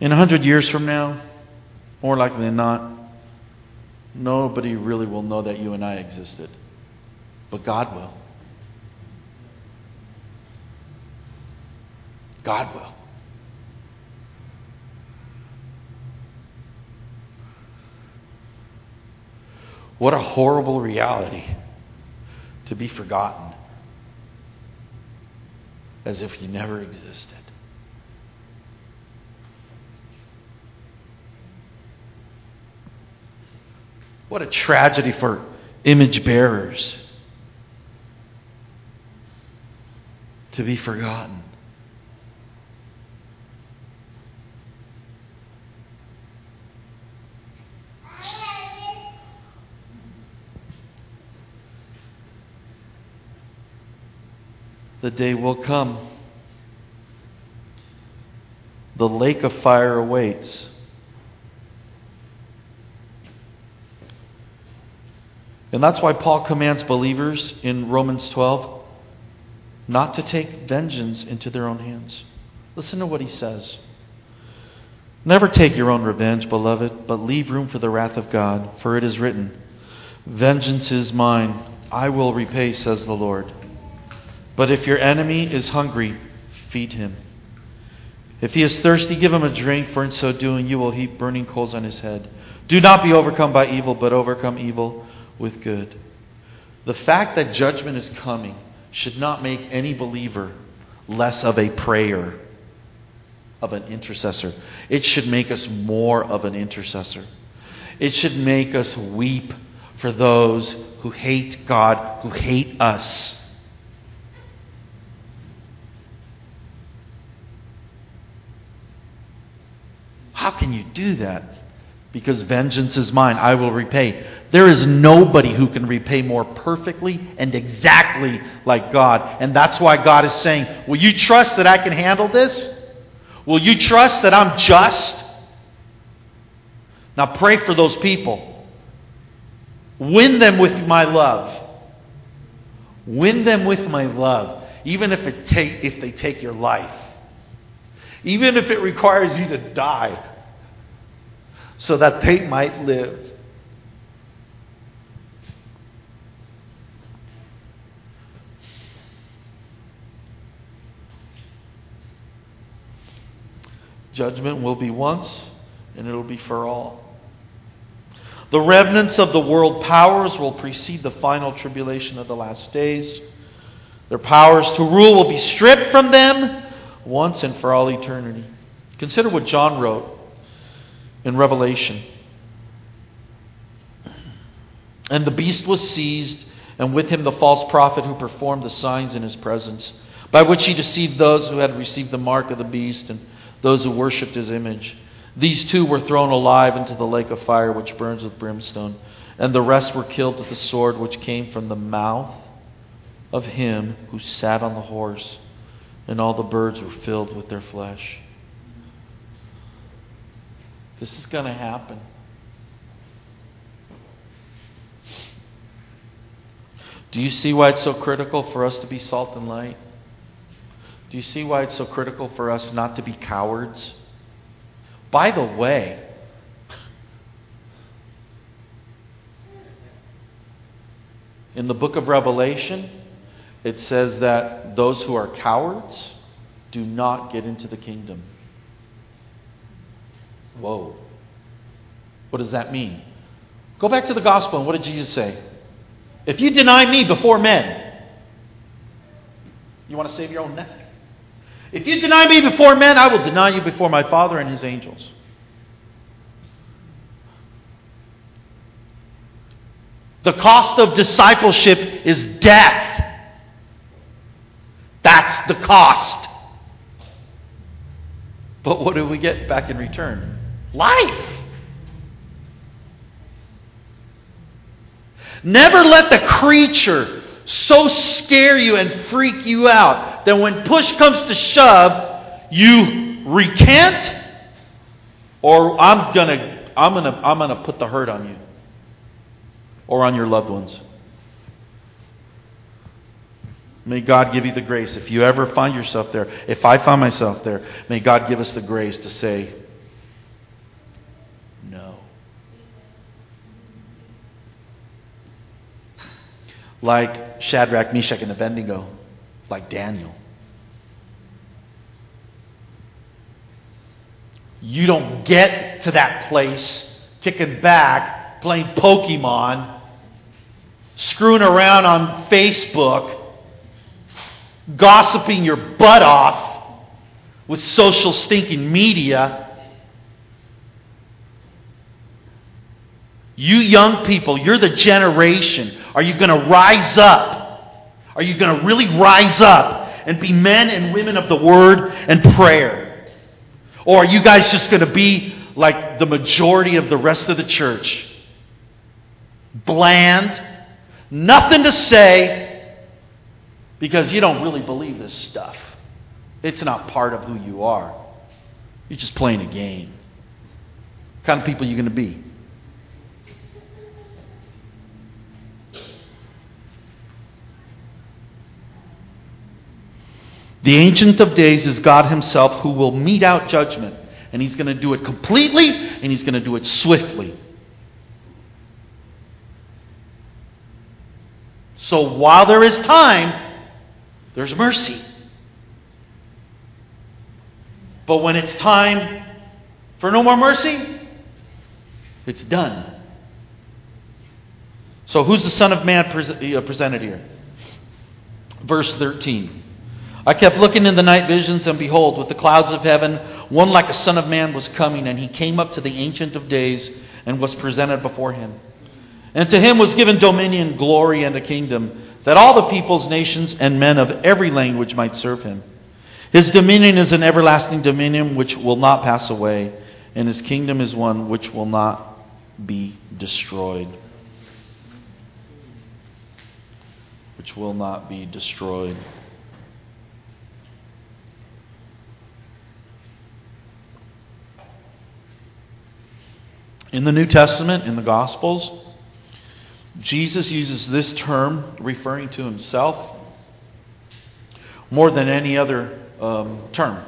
In a hundred years from now, more likely than not, nobody really will know that you and I existed. But God will. God will. What a horrible reality to be forgotten as if you never existed. What a tragedy for image bearers to be forgotten. The day will come. The lake of fire awaits. And that's why Paul commands believers in Romans 12 not to take vengeance into their own hands. Listen to what he says. Never take your own revenge, beloved, but leave room for the wrath of God, for it is written, Vengeance is mine, I will repay, says the Lord. But if your enemy is hungry, feed him. If he is thirsty, give him a drink, for in so doing you will heap burning coals on his head. Do not be overcome by evil, but overcome evil with good. The fact that judgment is coming should not make any believer less of a prayer, of an intercessor. It should make us more of an intercessor. It should make us weep for those who hate God, who hate us. How can you do that? Because vengeance is mine, I will repay. There is nobody who can repay more perfectly and exactly like God. And that's why God is saying, Will you trust that I can handle this? Will you trust that I'm just? Now pray for those people. Win them with my love. Win them with my love, even if, it take, if they take your life. Even if it requires you to die so that they might live. Judgment will be once, and it'll be for all. The remnants of the world powers will precede the final tribulation of the last days. Their powers to rule will be stripped from them once and for all eternity. Consider what John wrote in Revelation. And the beast was seized, and with him the false prophet who performed the signs in his presence, by which he deceived those who had received the mark of the beast and those who worshipped his image. These two were thrown alive into the lake of fire which burns with brimstone, and the rest were killed with the sword which came from the mouth of him who sat on the horse, and all the birds were filled with their flesh. This is going to happen. Do you see why it's so critical for us to be salt and light? Do you see why it's so critical for us not to be cowards? By the way, in the book of Revelation, it says that those who are cowards do not get into the kingdom. Whoa. What does that mean? Go back to the gospel and what did Jesus say? If you deny me before men, you want to save your own neck? If you deny me before men, I will deny you before my Father and his angels. The cost of discipleship is death. That's the cost. But what do we get back in return? Life. Never let the creature so scare you and freak you out that when push comes to shove, you recant or I'm going to I'm going to I'm going to put the hurt on you or on your loved ones. May God give you the grace. If you ever find yourself there, if I find myself there, may God give us the grace to say, no. Like Shadrach, Meshach, and Abednego, like Daniel. You don't get to that place kicking back, playing Pokemon, screwing around on Facebook, gossiping your butt off with social stinking media You young people, you're the generation. Are you going to rise up? Are you going to really rise up and be men and women of the word and prayer? Or are you guys just going to be like the majority of the rest of the church? Bland, nothing to say, because you don't really believe this stuff. It's not part of who you are. You're just playing a game. What kind of people are you going to be? The Ancient of Days is God Himself who will mete out judgment. And He's going to do it completely and He's going to do it swiftly. So while there is time, there's mercy. But when it's time for no more mercy, it's done. So who's the Son of Man uh, presented here? Verse 13. I kept looking in the night visions, and behold, with the clouds of heaven, one like a Son of Man was coming, and he came up to the Ancient of Days and was presented before him. And to him was given dominion, glory, and a kingdom, that all the peoples, nations, and men of every language might serve him. His dominion is an everlasting dominion which will not pass away, and his kingdom is one which will not be destroyed. Which will not be destroyed. In the New Testament, in the Gospels, Jesus uses this term referring to himself more than any other um, term.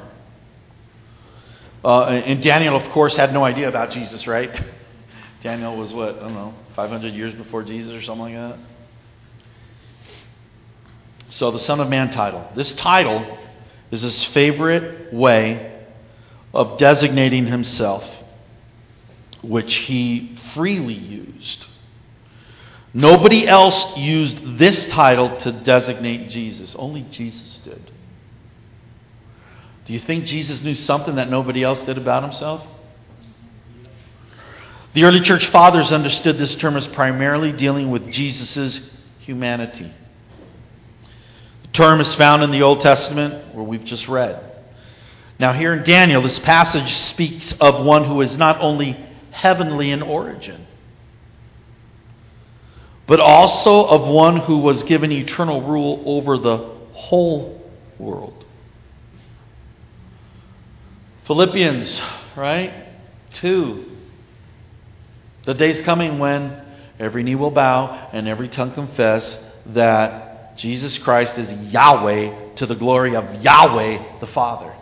Uh, and Daniel, of course, had no idea about Jesus, right? Daniel was what, I don't know, 500 years before Jesus or something like that? So, the Son of Man title. This title is his favorite way of designating himself which he freely used. Nobody else used this title to designate Jesus, only Jesus did. Do you think Jesus knew something that nobody else did about himself? The early church fathers understood this term as primarily dealing with Jesus' humanity. The term is found in the Old Testament, where we've just read. Now, here in Daniel, this passage speaks of one who is not only heavenly in origin, but also of one who was given eternal rule over the whole world. Philippians, right? 2. The day's coming when every knee will bow and every tongue confess that Jesus Christ is Yahweh to the glory of Yahweh the Father.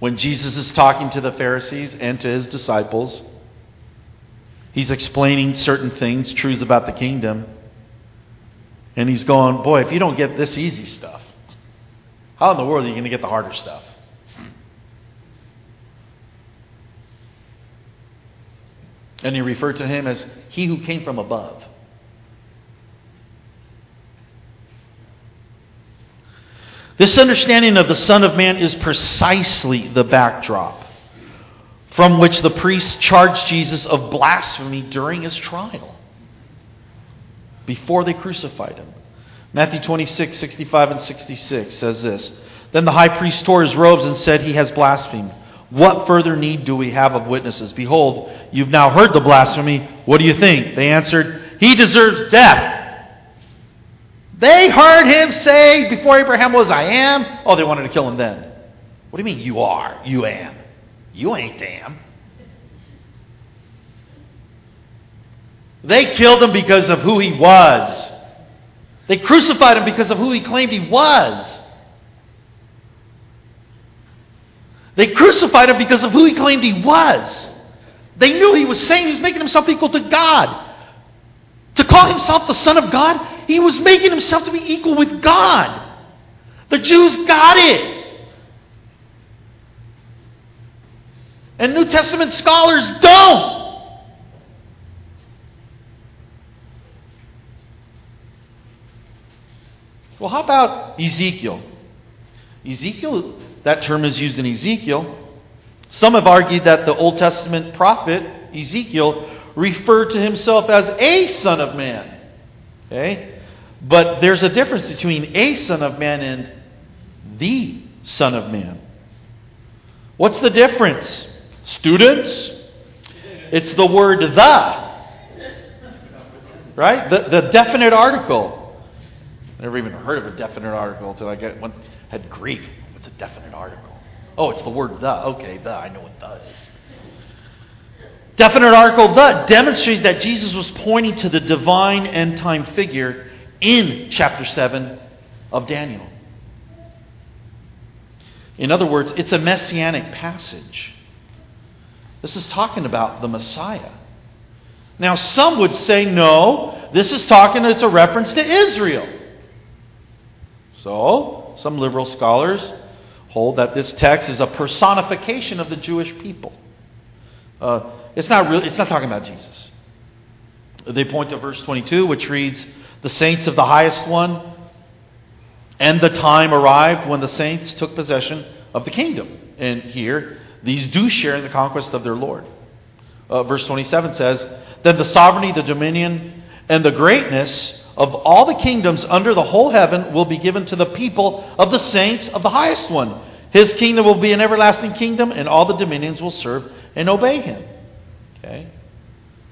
When Jesus is talking to the Pharisees and to his disciples, he's explaining certain things, truths about the kingdom. And he's going, Boy, if you don't get this easy stuff, how in the world are you going to get the harder stuff? And he referred to him as he who came from above. This understanding of the Son of Man is precisely the backdrop from which the priests charged Jesus of blasphemy during his trial, before they crucified him. Matthew 26, 65, and 66 says this Then the high priest tore his robes and said, He has blasphemed. What further need do we have of witnesses? Behold, you've now heard the blasphemy. What do you think? They answered, He deserves death. They heard him say before Abraham was, I am. Oh, they wanted to kill him then. What do you mean, you are? You am. You ain't am. They killed him because of who he was. They crucified him because of who he claimed he was. They crucified him because of who he claimed he was. They knew he was saying he was making himself equal to God. To call himself the Son of God, he was making himself to be equal with God. The Jews got it. And New Testament scholars don't. Well, how about Ezekiel? Ezekiel, that term is used in Ezekiel. Some have argued that the Old Testament prophet, Ezekiel, referred to himself as a son of man. Okay? But there's a difference between a Son of Man and the Son of Man. What's the difference? Students? It's the word the. Right? The, the definite article. I never even heard of a definite article until I get had Greek. What's a definite article? Oh, it's the word the. Okay, the. I know what the is. Definite article the demonstrates that Jesus was pointing to the divine end time figure in chapter 7 of Daniel. In other words, it's a messianic passage. This is talking about the Messiah. Now, some would say, no, this is talking, it's a reference to Israel. So, some liberal scholars hold that this text is a personification of the Jewish people. Uh, it's not really, it's not talking about Jesus. They point to verse 22, which reads, The saints of the highest one, and the time arrived when the saints took possession of the kingdom. And here, these do share in the conquest of their Lord. Uh, verse 27 says, Then the sovereignty, the dominion, and the greatness of all the kingdoms under the whole heaven will be given to the people of the saints of the highest one. His kingdom will be an everlasting kingdom, and all the dominions will serve and obey him. Okay?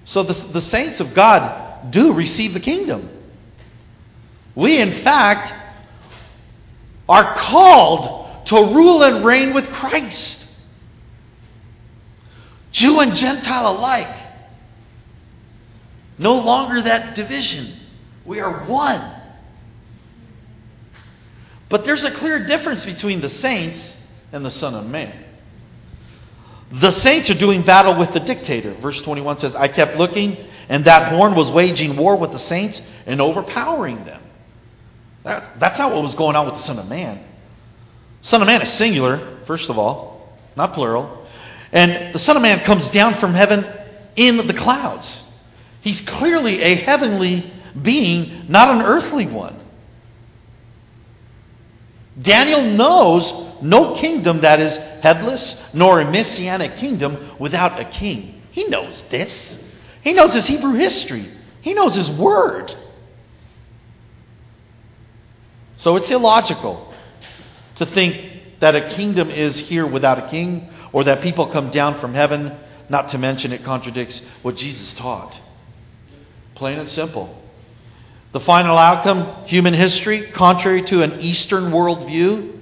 So the, the saints of God do receive the kingdom. We, in fact, are called to rule and reign with Christ. Jew and Gentile alike. No longer that division. We are one. But there's a clear difference between the saints and the Son of Man. The saints are doing battle with the dictator. Verse 21 says, I kept looking, and that horn was waging war with the saints and overpowering them. That, that's not what was going on with the Son of Man. Son of Man is singular, first of all, not plural. And the Son of Man comes down from heaven in the clouds. He's clearly a heavenly being, not an earthly one. Daniel knows no kingdom that is headless, nor a messianic kingdom without a king. He knows this. He knows his Hebrew history, he knows his word. So it's illogical to think that a kingdom is here without a king or that people come down from heaven, not to mention it contradicts what Jesus taught. Plain and simple. The final outcome, human history, contrary to an Eastern worldview,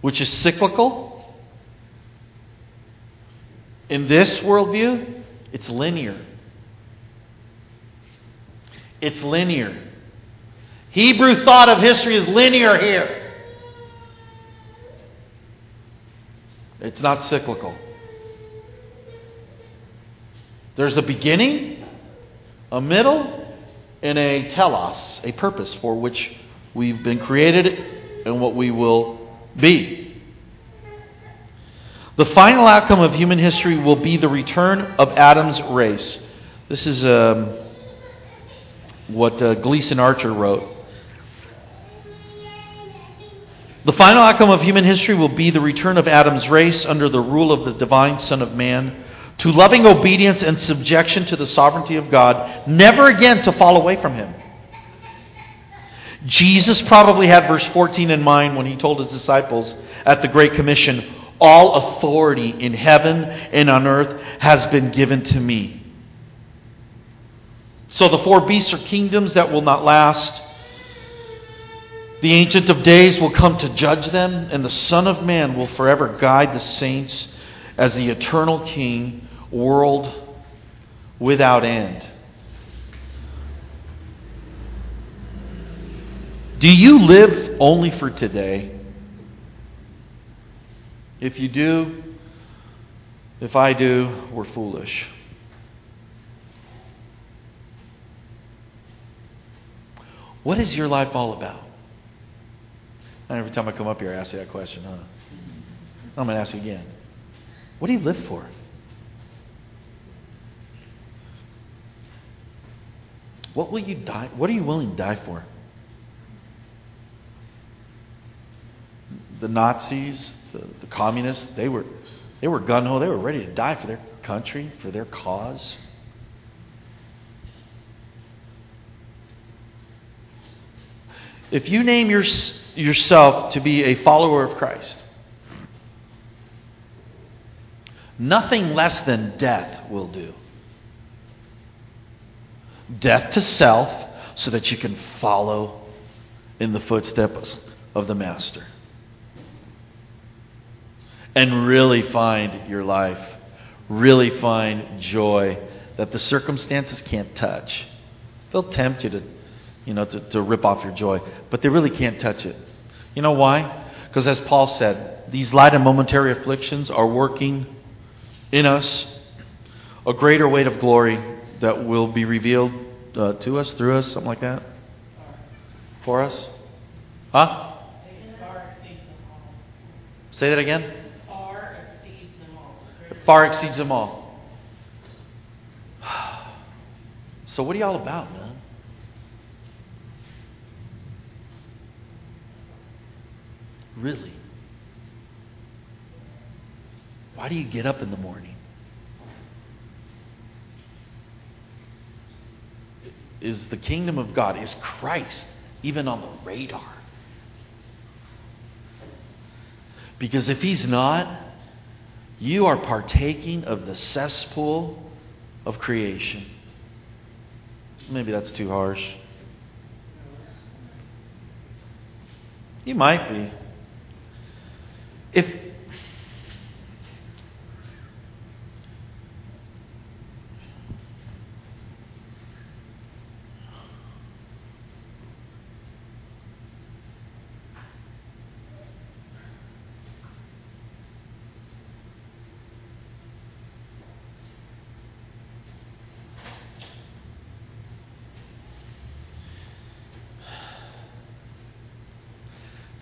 which is cyclical. In this worldview, it's linear. It's linear. Hebrew thought of history is linear here. It's not cyclical. There's a beginning, a middle, and a telos, a purpose for which we've been created and what we will be. The final outcome of human history will be the return of Adam's race. This is um, what uh, Gleason Archer wrote. The final outcome of human history will be the return of Adam's race under the rule of the divine Son of Man to loving obedience and subjection to the sovereignty of God, never again to fall away from Him. Jesus probably had verse 14 in mind when he told his disciples at the Great Commission, All authority in heaven and on earth has been given to me. So the four beasts are kingdoms that will not last. The Ancient of Days will come to judge them, and the Son of Man will forever guide the saints as the eternal King, world without end. Do you live only for today? If you do, if I do, we're foolish. What is your life all about? And every time I come up here, I ask you that question, huh? I'm going to ask you again. What do you live for? What will you die? What are you willing to die for? the Nazis, the, the communists, they were, they were gun ho. They were ready to die for their country, for their cause. If you name your, yourself to be a follower of Christ, nothing less than death will do. Death to self so that you can follow in the footsteps of the Master and really find your life really find joy that the circumstances can't touch. They'll tempt you to, you know, to, to rip off your joy, but they really can't touch it. You know why? Because as Paul said, these light and momentary afflictions are working in us a greater weight of glory that will be revealed uh, to us, through us, something like that? For us? Huh? Say that again. Far exceeds them all. So, what are y'all about, man? Really? Why do you get up in the morning? Is the kingdom of God, is Christ even on the radar? Because if he's not, you are partaking of the cesspool of creation. Maybe that's too harsh. You might be. If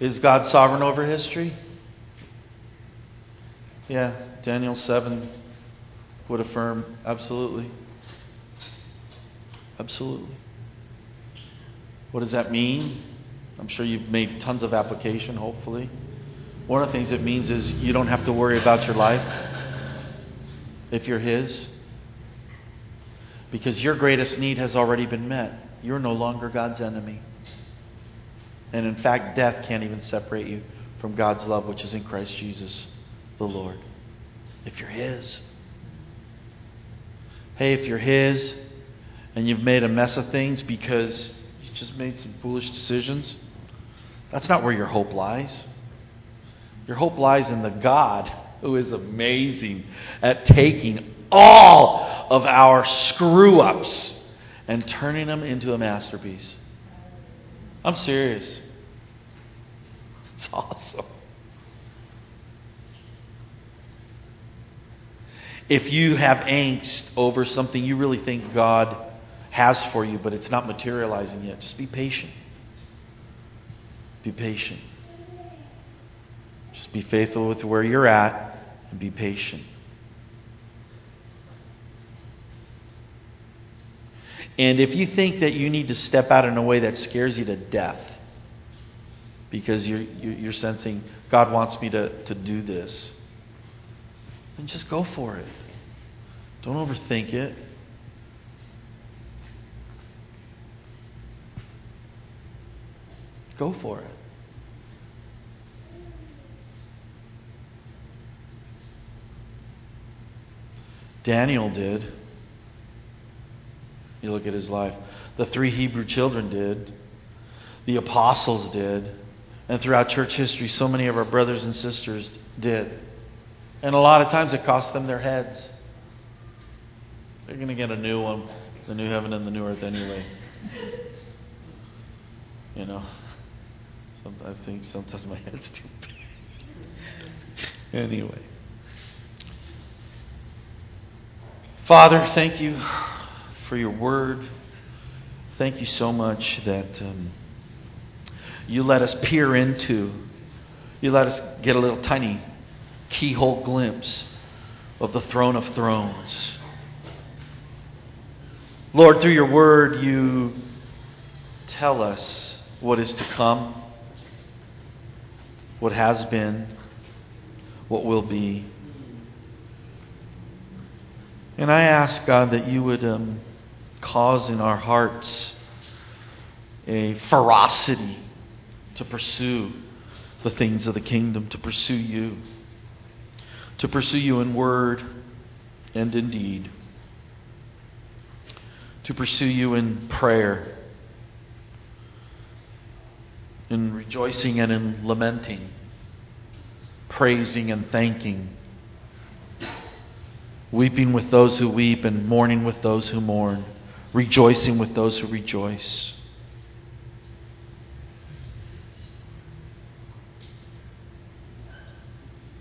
Is God sovereign over history? Yeah, Daniel 7 would affirm absolutely. Absolutely. What does that mean? I'm sure you've made tons of application, hopefully. One of the things it means is you don't have to worry about your life if you're His. Because your greatest need has already been met. You're no longer God's enemy. And in fact, death can't even separate you from God's love, which is in Christ Jesus the Lord. If you're His. Hey, if you're His and you've made a mess of things because you just made some foolish decisions, that's not where your hope lies. Your hope lies in the God who is amazing at taking all of our screw ups and turning them into a masterpiece. I'm serious. It's awesome. If you have angst over something you really think God has for you, but it's not materializing yet, just be patient. Be patient. Just be faithful with where you're at and be patient. And if you think that you need to step out in a way that scares you to death because you're, you're sensing God wants me to, to do this, then just go for it. Don't overthink it. Go for it. Daniel did. You look at his life. The three Hebrew children did. The apostles did. And throughout church history, so many of our brothers and sisters did. And a lot of times it costs them their heads. They're going to get a new one, the new heaven and the new earth anyway. You know, I think sometimes my head's too big. anyway. Father, thank you for your word. Thank you so much that um, you let us peer into, you let us get a little tiny keyhole glimpse of the throne of thrones. Lord, through your word, you tell us what is to come, what has been, what will be. And I ask, God, that you would. Um, cause in our hearts a ferocity to pursue the things of the kingdom, to pursue you, to pursue you in word and in deed, to pursue you in prayer, in rejoicing and in lamenting, praising and thanking, weeping with those who weep and mourning with those who mourn, rejoicing with those who rejoice.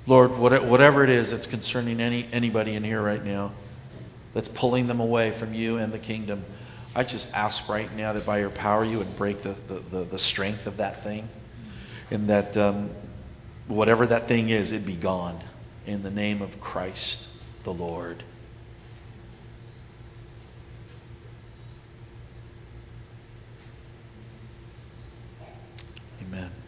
Lord, whatever it is that's concerning any, anybody in here right now, that's pulling them away from you and the kingdom, I just ask right now that by your power you would break the, the, the, the strength of that thing and that um, whatever that thing is, it'd be gone in the name of Christ the Lord. Amen.